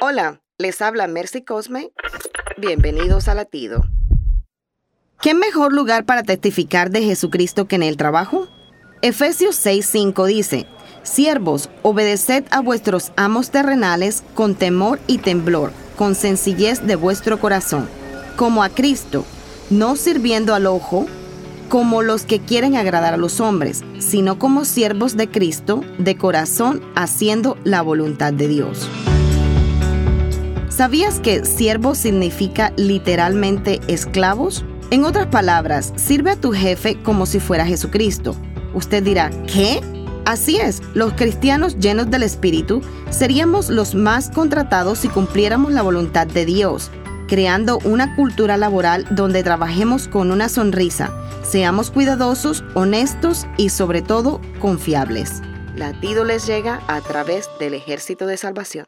Hola, les habla Mercy Cosme. Bienvenidos a Latido. ¿Qué mejor lugar para testificar de Jesucristo que en el trabajo? Efesios 6:5 dice, Siervos, obedeced a vuestros amos terrenales con temor y temblor, con sencillez de vuestro corazón, como a Cristo, no sirviendo al ojo, como los que quieren agradar a los hombres, sino como siervos de Cristo, de corazón, haciendo la voluntad de Dios. ¿Sabías que siervo significa literalmente esclavos? En otras palabras, sirve a tu jefe como si fuera Jesucristo. Usted dirá, ¿qué? Así es, los cristianos llenos del Espíritu seríamos los más contratados si cumpliéramos la voluntad de Dios, creando una cultura laboral donde trabajemos con una sonrisa, seamos cuidadosos, honestos y sobre todo confiables. Latido les llega a través del ejército de salvación.